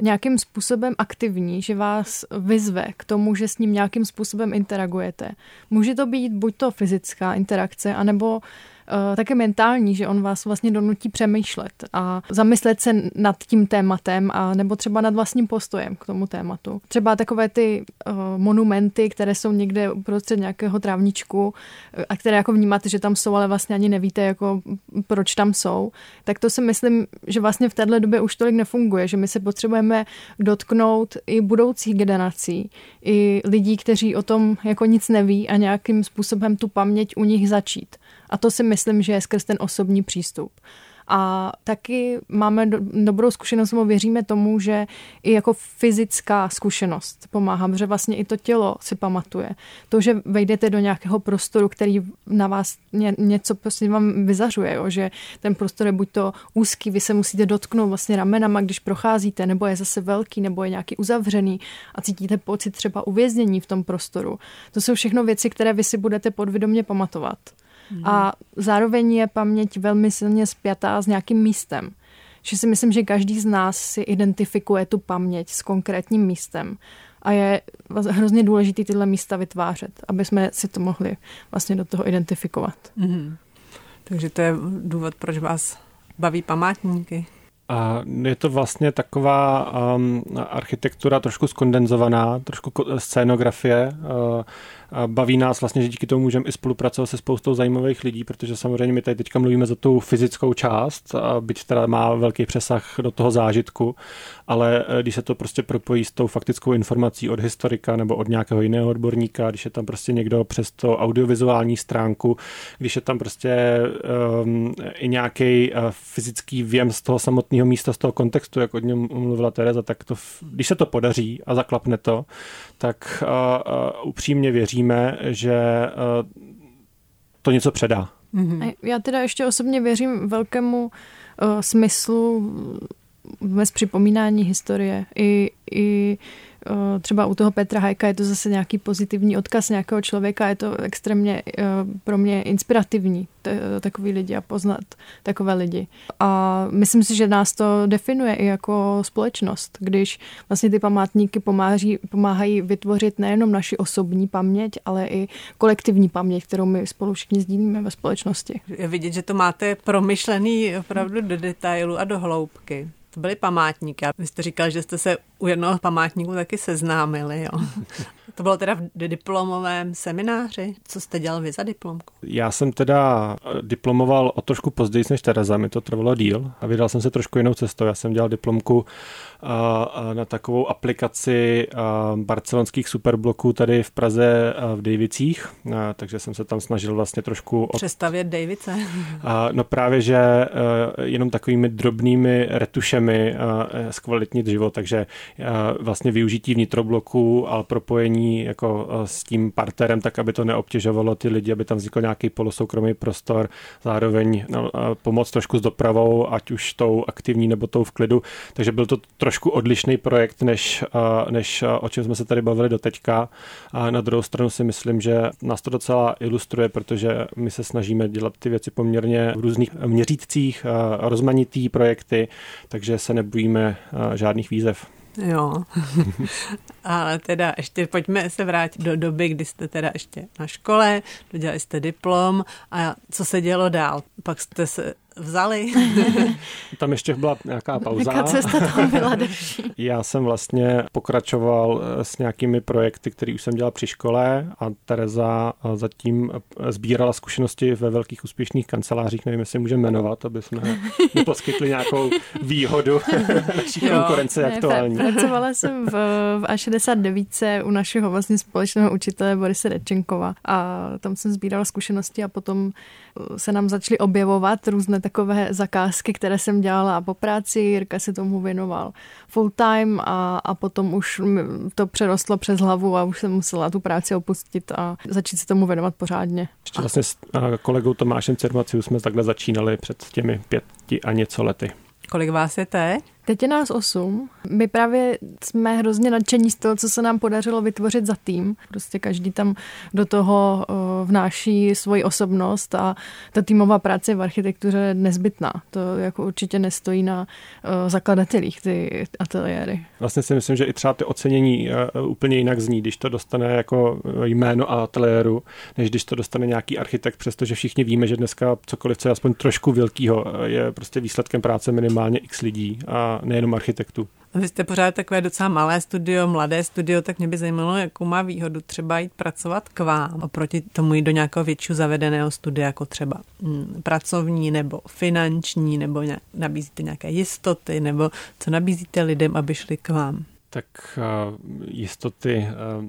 nějakým způsobem aktivní, že vás vyzve k tomu, že s ním nějakým způsobem interagujete. Může to být buď to fyzická interakce, anebo také mentální, že on vás vlastně donutí přemýšlet a zamyslet se nad tím tématem a nebo třeba nad vlastním postojem k tomu tématu. Třeba takové ty uh, monumenty, které jsou někde uprostřed nějakého trávničku eh, a které jako vnímáte, že tam jsou, ale vlastně ani nevíte, jako proč tam jsou, tak to si myslím, že vlastně v této době už tolik nefunguje, že my se potřebujeme dotknout i budoucích generací, i lidí, kteří o tom jako nic neví a nějakým způsobem tu paměť u nich začít. A to si myslím, že je skrz ten osobní přístup. A taky máme do, dobrou zkušenost, nebo věříme tomu, že i jako fyzická zkušenost pomáhá, protože vlastně i to tělo si pamatuje. To, že vejdete do nějakého prostoru, který na vás ně, něco prostě vám vyzařuje, jo? že ten prostor je buď to úzký, vy se musíte dotknout vlastně ramenama, když procházíte, nebo je zase velký, nebo je nějaký uzavřený a cítíte pocit třeba uvěznění v tom prostoru. To jsou všechno věci, které vy si budete podvědomě pamatovat. Mm. A zároveň je paměť velmi silně spjatá s nějakým místem. Že si myslím, že každý z nás si identifikuje tu paměť s konkrétním místem. A je hrozně důležité tyhle místa vytvářet, aby jsme si to mohli vlastně do toho identifikovat. Mm. Takže to je důvod, proč vás baví památníky. A je to vlastně taková um, architektura trošku skondenzovaná, trošku scénografie. Uh, baví nás vlastně, že díky tomu můžeme i spolupracovat se spoustou zajímavých lidí, protože samozřejmě my tady teďka mluvíme za tu fyzickou část, byť teda má velký přesah do toho zážitku, ale eh, když se to prostě propojí s tou faktickou informací od historika nebo od nějakého jiného odborníka, když je tam prostě někdo přes to audiovizuální stránku, když je tam prostě um, i nějaký uh, fyzický věm z toho samotného místa, z toho kontextu, jak od něm mluvila Tereza, tak to, když se to podaří a zaklapne to, tak uh, uh, upřímně věříme, že uh, to něco předá. Mm-hmm. Já teda ještě osobně věřím velkému uh, smyslu bez připomínání historie. I, i třeba u toho Petra Hajka je to zase nějaký pozitivní odkaz nějakého člověka, je to extrémně pro mě inspirativní takový lidi a poznat takové lidi. A myslím si, že nás to definuje i jako společnost, když vlastně ty památníky pomáhají, pomáhají vytvořit nejenom naši osobní paměť, ale i kolektivní paměť, kterou my spolu všichni sdílíme ve společnosti. Je vidět, že to máte promyšlený opravdu do detailu a do hloubky. To byly památníky. Vy jste říkal, že jste se u jednoho památníku taky seznámili. Jo. To bylo teda v diplomovém semináři. Co jste dělal vy za diplomku? Já jsem teda eh, diplomoval o trošku později než Tereza, mi to trvalo díl a vydal jsem se trošku jinou cestou. Já jsem dělal diplomku na takovou aplikaci barcelonských superbloků tady v Praze v Davicích, takže jsem se tam snažil vlastně trošku... Od... Přestavět Davice. No právě, že jenom takovými drobnými retušemi zkvalitnit život, takže vlastně využití vnitrobloku a propojení jako s tím parterem, tak aby to neobtěžovalo ty lidi, aby tam vznikl nějaký polosoukromý prostor, zároveň no, pomoc trošku s dopravou, ať už tou aktivní nebo tou v klidu, takže byl to trošku odlišný projekt, než, než o čem jsme se tady bavili do teďka. A na druhou stranu si myslím, že nás to docela ilustruje, protože my se snažíme dělat ty věci poměrně v různých měřítcích, rozmanitý projekty, takže se nebojíme žádných výzev. Jo, ale teda ještě pojďme se vrátit do doby, kdy jste teda ještě na škole, dodělali jste diplom a co se dělo dál? Pak jste se vzali. tam ještě byla nějaká pauza. Jaká cesta tam byla Já jsem vlastně pokračoval eh, s nějakými projekty, které už jsem dělal při škole a Tereza eh, zatím eh, sbírala zkušenosti ve velkých úspěšných kancelářích, nevím, jestli můžeme jmenovat, aby jsme neposkytli nějakou výhodu naší konkurence aktuální. Pracovala jsem v, v 69 u našeho vlastně společného učitele Borise Rečenkova a tam jsem sbírala zkušenosti a potom se nám začaly objevovat různé takové zakázky, které jsem dělala po práci, Jirka se tomu věnoval full time a, a potom už to přerostlo přes hlavu a už jsem musela tu práci opustit a začít se tomu věnovat pořádně. Ještě vlastně s kolegou Tomášem Cermaciu jsme takhle začínali před těmi pěti a něco lety. Kolik vás je teď? Teď je nás osm. My právě jsme hrozně nadšení z toho, co se nám podařilo vytvořit za tým. Prostě každý tam do toho vnáší svoji osobnost a ta týmová práce v architektuře je nezbytná. To jako určitě nestojí na zakladatelích ty ateliéry. Vlastně si myslím, že i třeba ty ocenění úplně jinak zní, když to dostane jako jméno ateliéru, než když to dostane nějaký architekt, přestože všichni víme, že dneska cokoliv, co je aspoň trošku velkýho, je prostě výsledkem práce minimálně x lidí a nejenom architektů. Vy jste pořád takové docela malé studio, mladé studio, tak mě by zajímalo, jakou má výhodu třeba jít pracovat k vám oproti tomu jít do nějakého většího zavedeného studia, jako třeba hm, pracovní nebo finanční, nebo nějak, nabízíte nějaké jistoty, nebo co nabízíte lidem, aby šli k vám? Tak uh, jistoty, uh,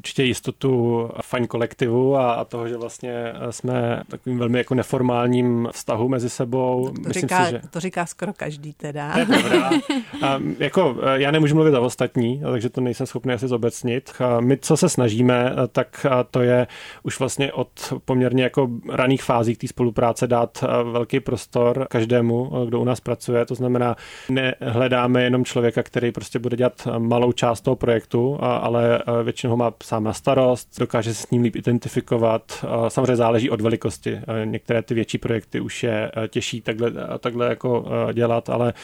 určitě jistotu fajn kolektivu a, a toho, že vlastně jsme takovým velmi jako neformálním vztahu mezi sebou. To, to, Myslím říká, si, že... to říká skoro každý teda. Je dobrá. A, jako, eh, já nemůžu mluvit za ostatní, takže to nejsem schopný asi zobecnit. A my, co se snažíme, eh, tak to je už vlastně od poměrně jako raných fází té spolupráce dát velký prostor každému, kdo u nás pracuje. To znamená, nehledáme jenom člověka, který prostě bude dělat malou část toho projektu, ale většinou má sám na starost, dokáže se s ním líp identifikovat. Samozřejmě záleží od velikosti. Některé ty větší projekty už je e, těžší takhle, takhle jako e, dělat, ale e,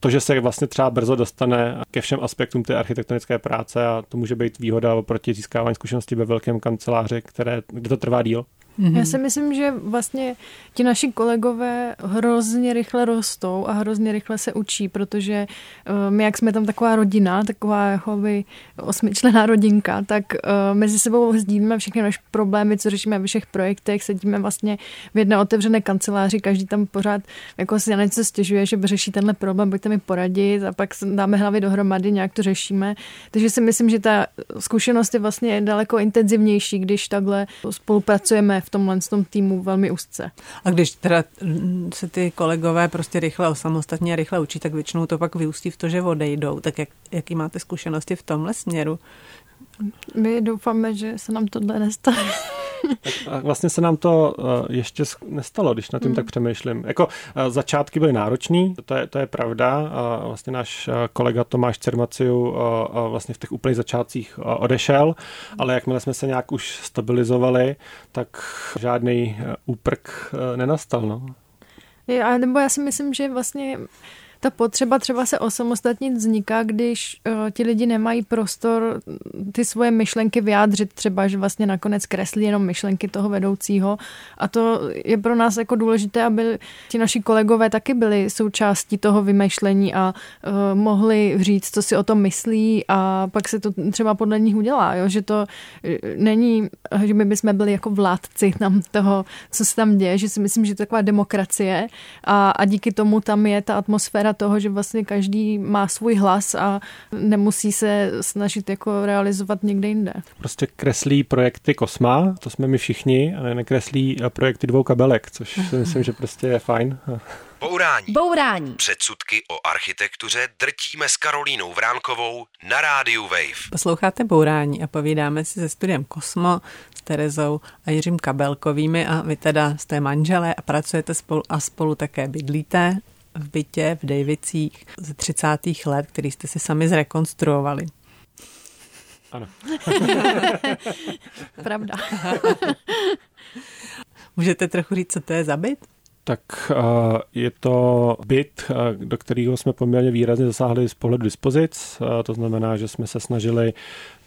to, že se vlastně třeba brzo dostane ke všem aspektům té architektonické práce a to může být výhoda oproti získávání zkušeností ve velkém kanceláři, které, kde to trvá díl. Mm-hmm. Já si myslím, že vlastně ti naši kolegové hrozně rychle rostou a hrozně rychle se učí, protože uh, my, jak jsme tam taková rodina, taková jakoby osmičlená rodinka, tak uh, mezi sebou sdílíme všechny naše problémy, co řešíme ve všech projektech, sedíme vlastně v jedné otevřené kanceláři, každý tam pořád jako si na něco stěžuje, že řeší tenhle problém, pojďte mi poradit a pak dáme hlavy dohromady, nějak to řešíme. Takže si myslím, že ta zkušenost je vlastně daleko intenzivnější, když takhle spolupracujeme v tomhle tom týmu velmi úzce. A když teda se ty kolegové prostě rychle osamostatně a rychle učí, tak většinou to pak vyústí v to, že odejdou. Tak jak, jaký máte zkušenosti v tomhle směru? My doufáme, že se nám tohle nestane. Tak vlastně se nám to eh, ještě nestalo, když na tím mm. tak přemýšlím. Jako eh, začátky byly náročný, to je, to je pravda. A vlastně náš eh, kolega Tomáš Cermaciu vlastně v těch úplných začátcích odešel, ale jakmile jsme se nějak už stabilizovali, tak žádný úprk nenastal. No. Je, nebo já si myslím, že vlastně ta potřeba třeba se osamostatnit vzniká, když uh, ti lidi nemají prostor ty svoje myšlenky vyjádřit, třeba, že vlastně nakonec kreslí jenom myšlenky toho vedoucího a to je pro nás jako důležité, aby ti naši kolegové taky byli součástí toho vymýšlení a uh, mohli říct, co si o tom myslí a pak se to třeba podle nich udělá, jo? že to eh, není, že my bychom byli jako vládci tam toho, co se tam děje, že si myslím, že to je taková demokracie a, a díky tomu tam je ta atmosféra atmosféra toho, že vlastně každý má svůj hlas a nemusí se snažit jako realizovat někde jinde. Prostě kreslí projekty Kosma, to jsme my všichni, ale nekreslí projekty dvou kabelek, což si myslím, že prostě je fajn. Bourání. Bourání. Předsudky o architektuře drtíme s Karolínou Vránkovou na rádiu Wave. Posloucháte Bourání a povídáme si se studiem Kosmo s Terezou a Jiřím Kabelkovými a vy teda jste manželé a pracujete spolu a spolu také bydlíte v bytě v Davicích ze 30. let, který jste si sami zrekonstruovali. Ano. Pravda. Můžete trochu říct, co to je za byt? Tak uh, je to byt, uh, do kterého jsme poměrně výrazně zasáhli z pohledu dispozic. Uh, to znamená, že jsme se snažili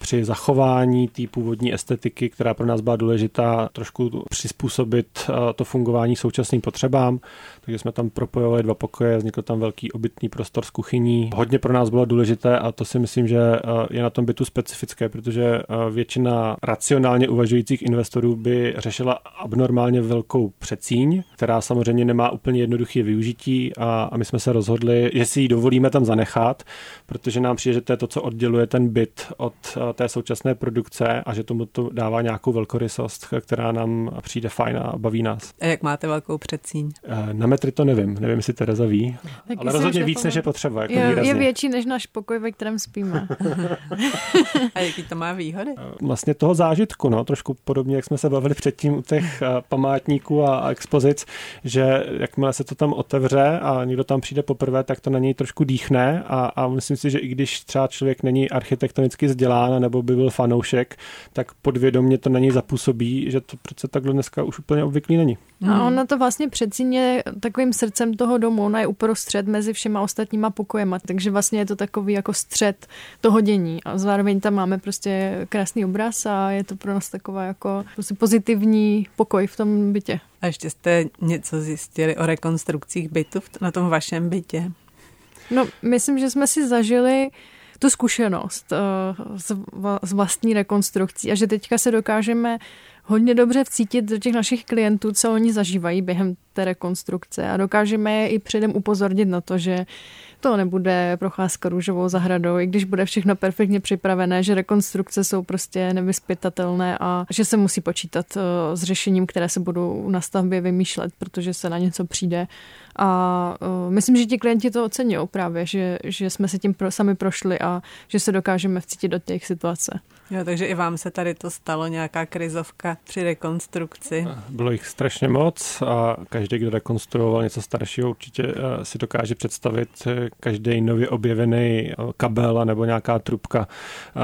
při zachování té původní estetiky, která pro nás byla důležitá, trošku přizpůsobit eh, to fungování současným potřebám. Takže jsme tam propojovali dva pokoje, vznikl tam velký obytný prostor s kuchyní. Hodně pro nás bylo důležité a to si myslím, že eh, je na tom bytu specifické, protože eh, většina racionálně uvažujících investorů by řešila abnormálně velkou přecíň, která samozřejmě nemá úplně jednoduché využití a, my jsme se rozhodli, že si ji dovolíme tam zanechat, protože nám přijde, že to je to, co odděluje ten byt od té současné produkce a že tomu to dává nějakou velkorysost, která nám přijde fajn a baví nás. A jak máte velkou předsíň? Eh, na metry to nevím, nevím, jestli Tereza ví, tak ale rozhodně víc, než je potřeba. Jako je, je větší než náš pokoj, ve kterém spíme. a jaký to má výhody? Eh, vlastně toho zážitku, no, trošku podobně, jak jsme se bavili předtím u těch eh, památníků a, a expozic, že jakmile se to tam otevře a někdo tam přijde poprvé, tak to na něj trošku dýchne a, a myslím si, že i když třeba člověk není architektonicky vzdělán nebo by byl fanoušek, tak podvědomě to na něj zapůsobí, že to přece takhle dneska už úplně obvyklý není. A ona to vlastně předsíně takovým srdcem toho domu, ona je uprostřed mezi všema ostatníma pokojema, takže vlastně je to takový jako střed toho dění a zároveň tam máme prostě krásný obraz a je to pro nás taková jako prostě pozitivní pokoj v tom bytě. A ještě jste něco zjistili o rekonstrukcích bytu na tom vašem bytě? No, myslím, že jsme si zažili tu zkušenost s vlastní rekonstrukcí a že teďka se dokážeme hodně dobře vcítit do těch našich klientů, co oni zažívají během té rekonstrukce a dokážeme je i předem upozornit na to, že to nebude procházka růžovou zahradou, i když bude všechno perfektně připravené, že rekonstrukce jsou prostě nevyspětatelné a že se musí počítat eh, s řešením, které se budou na stavbě vymýšlet, protože se na něco přijde. A uh, myslím, že ti klienti to ocení právě, že, že jsme se tím pro, sami prošli a že se dokážeme vcítit do těch situace. Jo, takže i vám se tady to stalo, nějaká krizovka při rekonstrukci. Bylo jich strašně moc a každý, kdo rekonstruoval něco staršího, určitě eh, si dokáže představit eh, každý nově objevený eh, kabel nebo nějaká trubka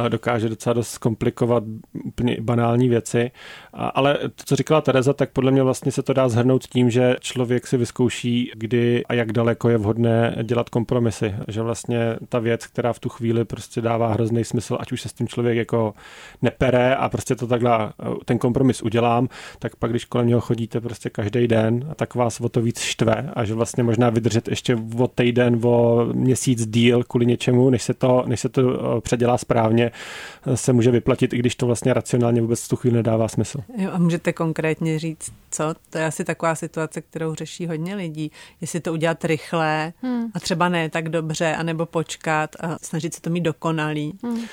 dokáže docela dost komplikovat úplně banální věci. Ale to, co říkala Tereza, tak podle mě vlastně se to dá zhrnout tím, že člověk si vyzkouší, kdy a jak daleko je vhodné dělat kompromisy. Že vlastně ta věc, která v tu chvíli prostě dává hrozný smysl, ať už se s tím člověk jako nepere a prostě to takhle ten kompromis udělám, tak pak, když kolem něho chodíte prostě každý den, tak vás o to víc štve a že vlastně možná vydržet ještě o týden, o měsíc díl kvůli něčemu, než se to, než se to eh, předělá správně, se může vyplatit, i když to vlastně racionálně vůbec v tu chvíli nedává smysl. Jo, a můžete konkrétně říct, co? To je asi taková situace, kterou řeší hodně lidí. Jestli to udělat rychle hmm. a třeba ne tak dobře, anebo počkat a snažit se to mít dokonalý. Hmm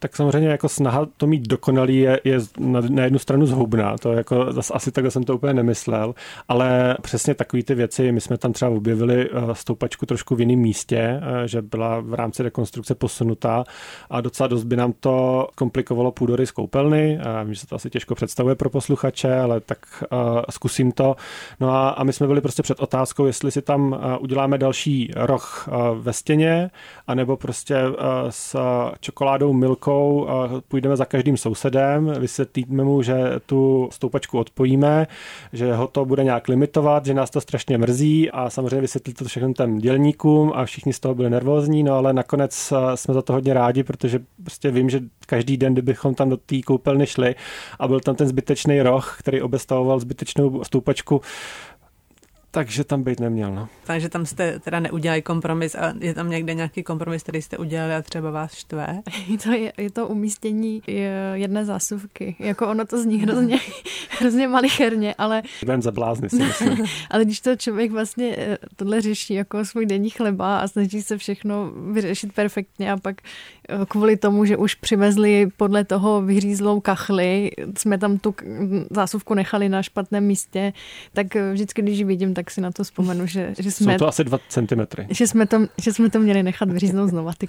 tak samozřejmě jako snaha to mít dokonalý je, je na, na jednu stranu zhubná, to jako zase asi takhle jsem to úplně nemyslel, ale přesně takové ty věci, my jsme tam třeba objevili uh, stoupačku trošku v jiném místě, uh, že byla v rámci rekonstrukce posunutá a docela dost by nám to komplikovalo půdory z koupelny, uh, vím, že se to asi těžko představuje pro posluchače, ale tak uh, zkusím to. No a, a my jsme byli prostě před otázkou, jestli si tam uh, uděláme další roh uh, ve stěně, anebo prostě uh, s čokoládou milkou rukou půjdeme za každým sousedem, vysvětlíme mu, že tu stoupačku odpojíme, že ho to bude nějak limitovat, že nás to strašně mrzí a samozřejmě vysvětlit to všechno těm dělníkům a všichni z toho byli nervózní, no ale nakonec jsme za to hodně rádi, protože prostě vím, že každý den, kdybychom tam do té koupelny šli a byl tam ten zbytečný roh, který obestavoval zbytečnou stoupačku, takže tam být neměl. No. Takže tam jste teda neudělali kompromis a je tam někde nějaký kompromis, který jste udělali a třeba vás štve? to je, je to umístění jedné zásuvky. Jako ono to zní hrozně, hrozně malicherně, ale... Budeme za blázny, si myslím. ale když to člověk vlastně eh, tohle řeší jako svůj denní chleba a snaží se všechno vyřešit perfektně a pak eh, kvůli tomu, že už přivezli podle toho vyřízlou kachli, jsme tam tu zásuvku nechali na špatném místě, tak eh, vždycky, když vidím, tak si na to vzpomenu, že, že jsme... Jsou to asi dva centimetry. Že jsme to, že jsme to měli nechat vyříznout znova, ty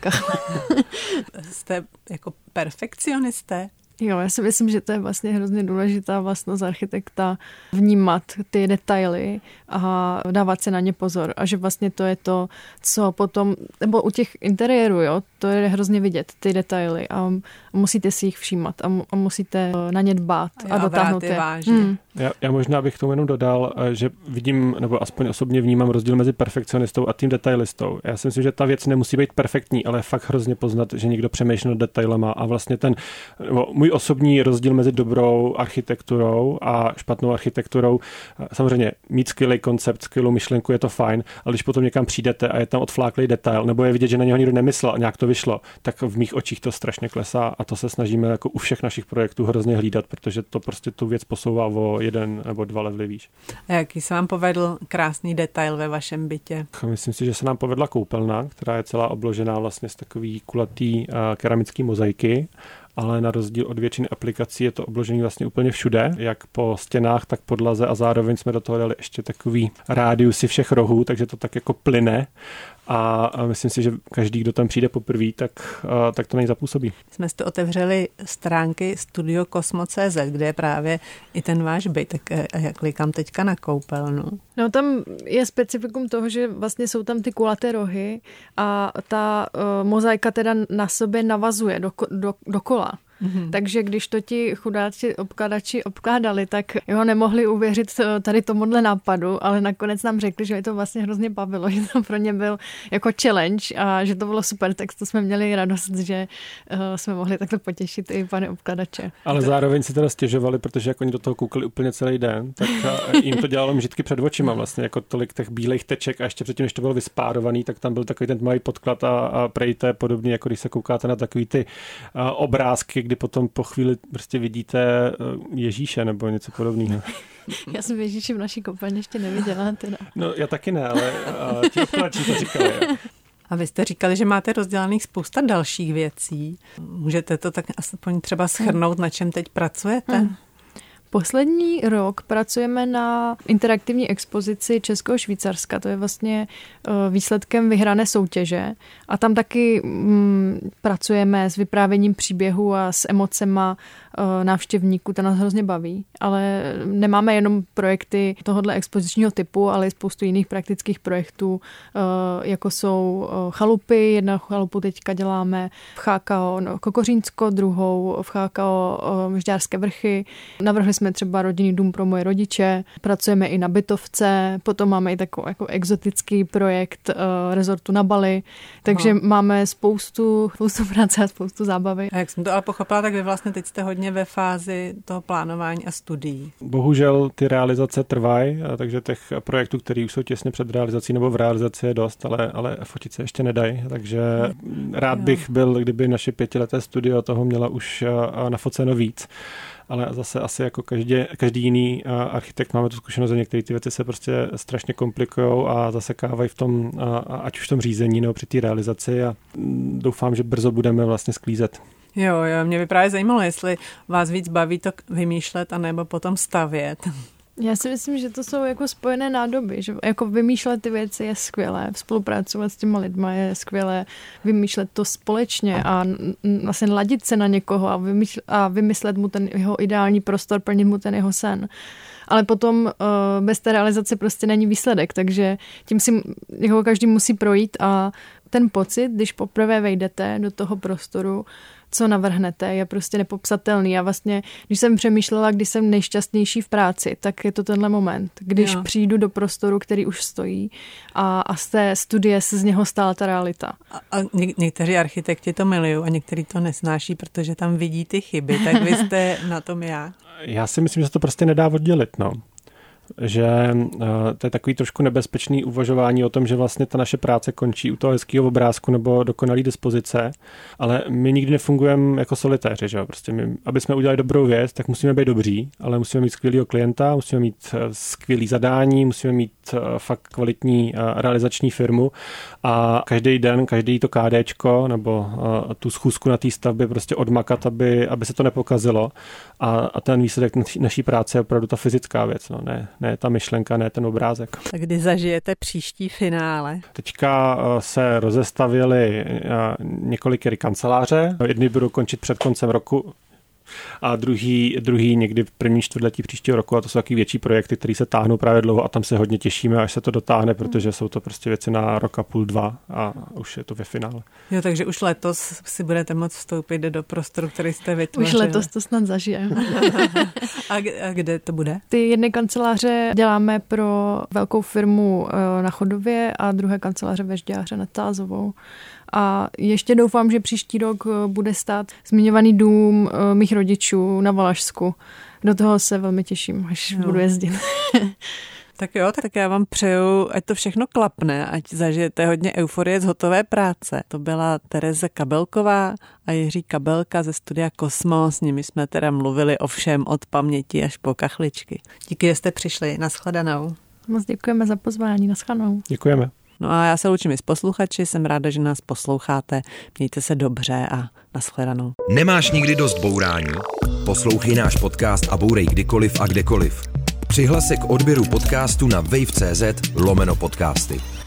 Jste jako perfekcionisté? Jo, já si myslím, že to je vlastně hrozně důležitá vlastnost architekta vnímat ty detaily a dávat se na ně pozor. A že vlastně to je to, co potom, nebo u těch interiérů, jo, to je hrozně vidět, ty detaily a musíte si jich všímat a, musíte na ně dbát a, a dotáhnout je. Hmm. Já, já možná bych tomu jenom dodal, eh, že vidím, nebo aspoň osobně vnímám rozdíl mezi perfekcionistou a tím detailistou. Já si myslím, že ta věc nemusí být perfektní, ale fakt hrozně poznat, že někdo přemýšlí nad detailama a vlastně ten nebo můj osobní rozdíl mezi dobrou architekturou a špatnou architekturou, eh, samozřejmě mít skvělý koncept, skvělou myšlenku je to fajn, ale když potom někam přijdete a je tam odfláklý detail, nebo je vidět, že na něho nikdo nemyslel a nějak to vyšlo, tak v mých očích to strašně klesá a to se snažíme jako u všech našich projektů hrozně hlídat, protože to prostě tu věc posouvá o jeden nebo dva levely výš. A jaký se vám povedl krásný detail ve vašem bytě? Myslím si, že se nám povedla koupelna, která je celá obložená vlastně z takový kulatý uh, keramický mozaiky ale na rozdíl od většiny aplikací je to obložený vlastně úplně všude, jak po stěnách, tak podlaze a zároveň jsme do toho dali ještě takový rádiusy všech rohů, takže to tak jako plyne a myslím si, že každý, kdo tam přijde poprvé, tak, tak to nejzapůsobí. Jsme si otevřeli stránky Studio Cosmo.cz, kde je právě i ten váš byt, tak e, jak klikám teďka na koupelnu. No tam je specifikum toho, že vlastně jsou tam ty kulaté rohy a ta uh, mozaika teda na sobě navazuje do, do, dokola. Mm-hmm. Takže když to ti chudáci obkladači obkládali, tak jo, nemohli uvěřit eh, tady tomuhle nápadu, ale nakonec nám řekli, že je to vlastně hrozně bavilo, že to pro ně byl jako challenge a že to bylo super, tak to jsme měli radost, že uh, jsme mohli takto potěšit i pane obkladače. Ale zároveň si teda stěžovali, protože jako oni do toho koukali úplně celý den, tak eh, jim to dělalo mžitky před očima vlastně, jako tolik těch bílých teček a ještě předtím, než to bylo vyspárovaný, tak tam byl takový ten malý podklad a, a prej to je podobně, jako když se koukáte na takový ty uh, obrázky, kdy potom po chvíli prostě vidíte eh, Ježíše nebo něco podobného. Já jsem Ježíši v naší koupelně ještě neviděla. Teda. No já taky ne, ale ti to říkali. A vy jste říkali, že máte rozdělaných spousta dalších věcí. Můžete to tak aspoň třeba schrnout, na čem teď pracujete? Hmm. Poslední rok pracujeme na interaktivní expozici Českého Švýcarska. To je vlastně eh, výsledkem vyhrané soutěže. A tam taky mm, pracujeme s vyprávěním příběhu a s emocema Eh, návštěvníků, to nás hrozně baví, ale nemáme jenom projekty tohohle expozičního typu, ale i spoustu jiných praktických projektů, eh, jako jsou chalupy, jedna chalupu teďka děláme v HKO no, Kokořínsko, druhou v HKO Žďárské vrchy. Navrhli jsme třeba rodinný dům pro moje rodiče, pracujeme i na bytovce, potom máme i takový jako exotický projekt rezortu na Bali, takže Aha. máme spoustu, spoustu práce a spoustu zábavy. A jak jsem to ale pochopila, tak vy vlastně teď jste hodně ve fázi toho plánování a studií. Bohužel ty realizace trvají, takže těch projektů, které už jsou těsně před realizací nebo v realizaci je dost, ale, ale fotit se ještě nedají, takže rád bych byl, kdyby naše pětileté studio toho měla už nafoceno víc ale zase asi jako každý, každý jiný architekt máme tu zkušenost, že některé ty věci se prostě strašně komplikují a zasekávají v tom, ať už v tom řízení nebo při té realizaci a doufám, že brzo budeme vlastně sklízet. Jo, jo, mě by právě zajímalo, jestli vás víc baví to vymýšlet, anebo potom stavět. Já si myslím, že to jsou jako spojené nádoby, že jako vymýšlet ty věci je skvělé, spolupracovat s těma lidma je skvělé, vymýšlet to společně a vlastně ladit se na někoho a, vymýšlet, a vymyslet mu ten jeho ideální prostor, plnit mu ten jeho sen. Ale potom uh, bez té realizace prostě není výsledek, takže tím si jako každý musí projít a ten pocit, když poprvé vejdete do toho prostoru, co navrhnete, je prostě nepopsatelný. A vlastně, když jsem přemýšlela, kdy jsem nejšťastnější v práci, tak je to tenhle moment, když jo. přijdu do prostoru, který už stojí a, a z té studie se z něho stala ta realita. A, a ně, někteří architekti to milují a někteří to nesnáší, protože tam vidí ty chyby. Tak vy jste na tom já. Já si myslím, že se to prostě nedá oddělit. No že eh, to je takový trošku nebezpečný uvažování o tom, že vlastně ta naše práce končí u toho hezkého obrázku nebo dokonalý dispozice, ale my nikdy nefungujeme jako solitéři, že jo? Prostě my, aby jsme udělali dobrou věc, tak musíme být dobří, ale musíme mít skvělého klienta, musíme mít eh, skvělý zadání, musíme mít eh, fakt kvalitní realizační firmu a každý den, každý to kádečko nebo tu schůzku na té stavbě prostě odmakat, aby, aby se to nepokazilo a, a ten výsledek naší práce je opravdu ta fyzická věc, no, ne, ne ta myšlenka, ne ten obrázek. A kdy zažijete příští finále? Teďka eh, se rozestavili eh, několik kanceláře. Jedny budou končit před koncem roku, A druhý, druhý někdy v první čtvrtletí příštího roku a to jsou taky větší projekty, které se táhnou právě dlouho a tam se hodně těšíme, až se to dotáhne, protože jsou to prostě věci na rok a půl, dva a už je to ve finále. Jo, takže už letos si budete moct vstoupit do prostoru, který jste vytvořili. Už letos to snad zažijeme. a, a kde to bude? Ty jedné kanceláře děláme pro velkou firmu eh, na Chodově a druhé kanceláře ve Žďáře nad Tázovou. A ještě doufám, že příští rok eh, bude stát zmiňovaný dům eh, mých rodičů na Valašsku. Do toho se velmi těším, až no. budu jezdit. Tak jo, tak já vám přeju, ať to všechno klapne, ať zažijete hodně euforie z hotové práce. To byla Tereze Kabelková a Jiří Kabelka ze studia Kosmos. S nimi jsme teda mluvili o všem od paměti až po kachličky. Díky, že jste přišli. Naschledanou. Moc děkujeme za pozvání. Naschledanou. Děkujeme. No a já se loučím i s posluchači, jsem ráda, že nás posloucháte. Mějte se dobře a naschledanou. Nemáš nikdy dost bourání? Poslouchej náš podcast a bourej kdykoliv a kdekoliv. Přihlas se k odběru podcastu na wave.cz lomeno podcasty.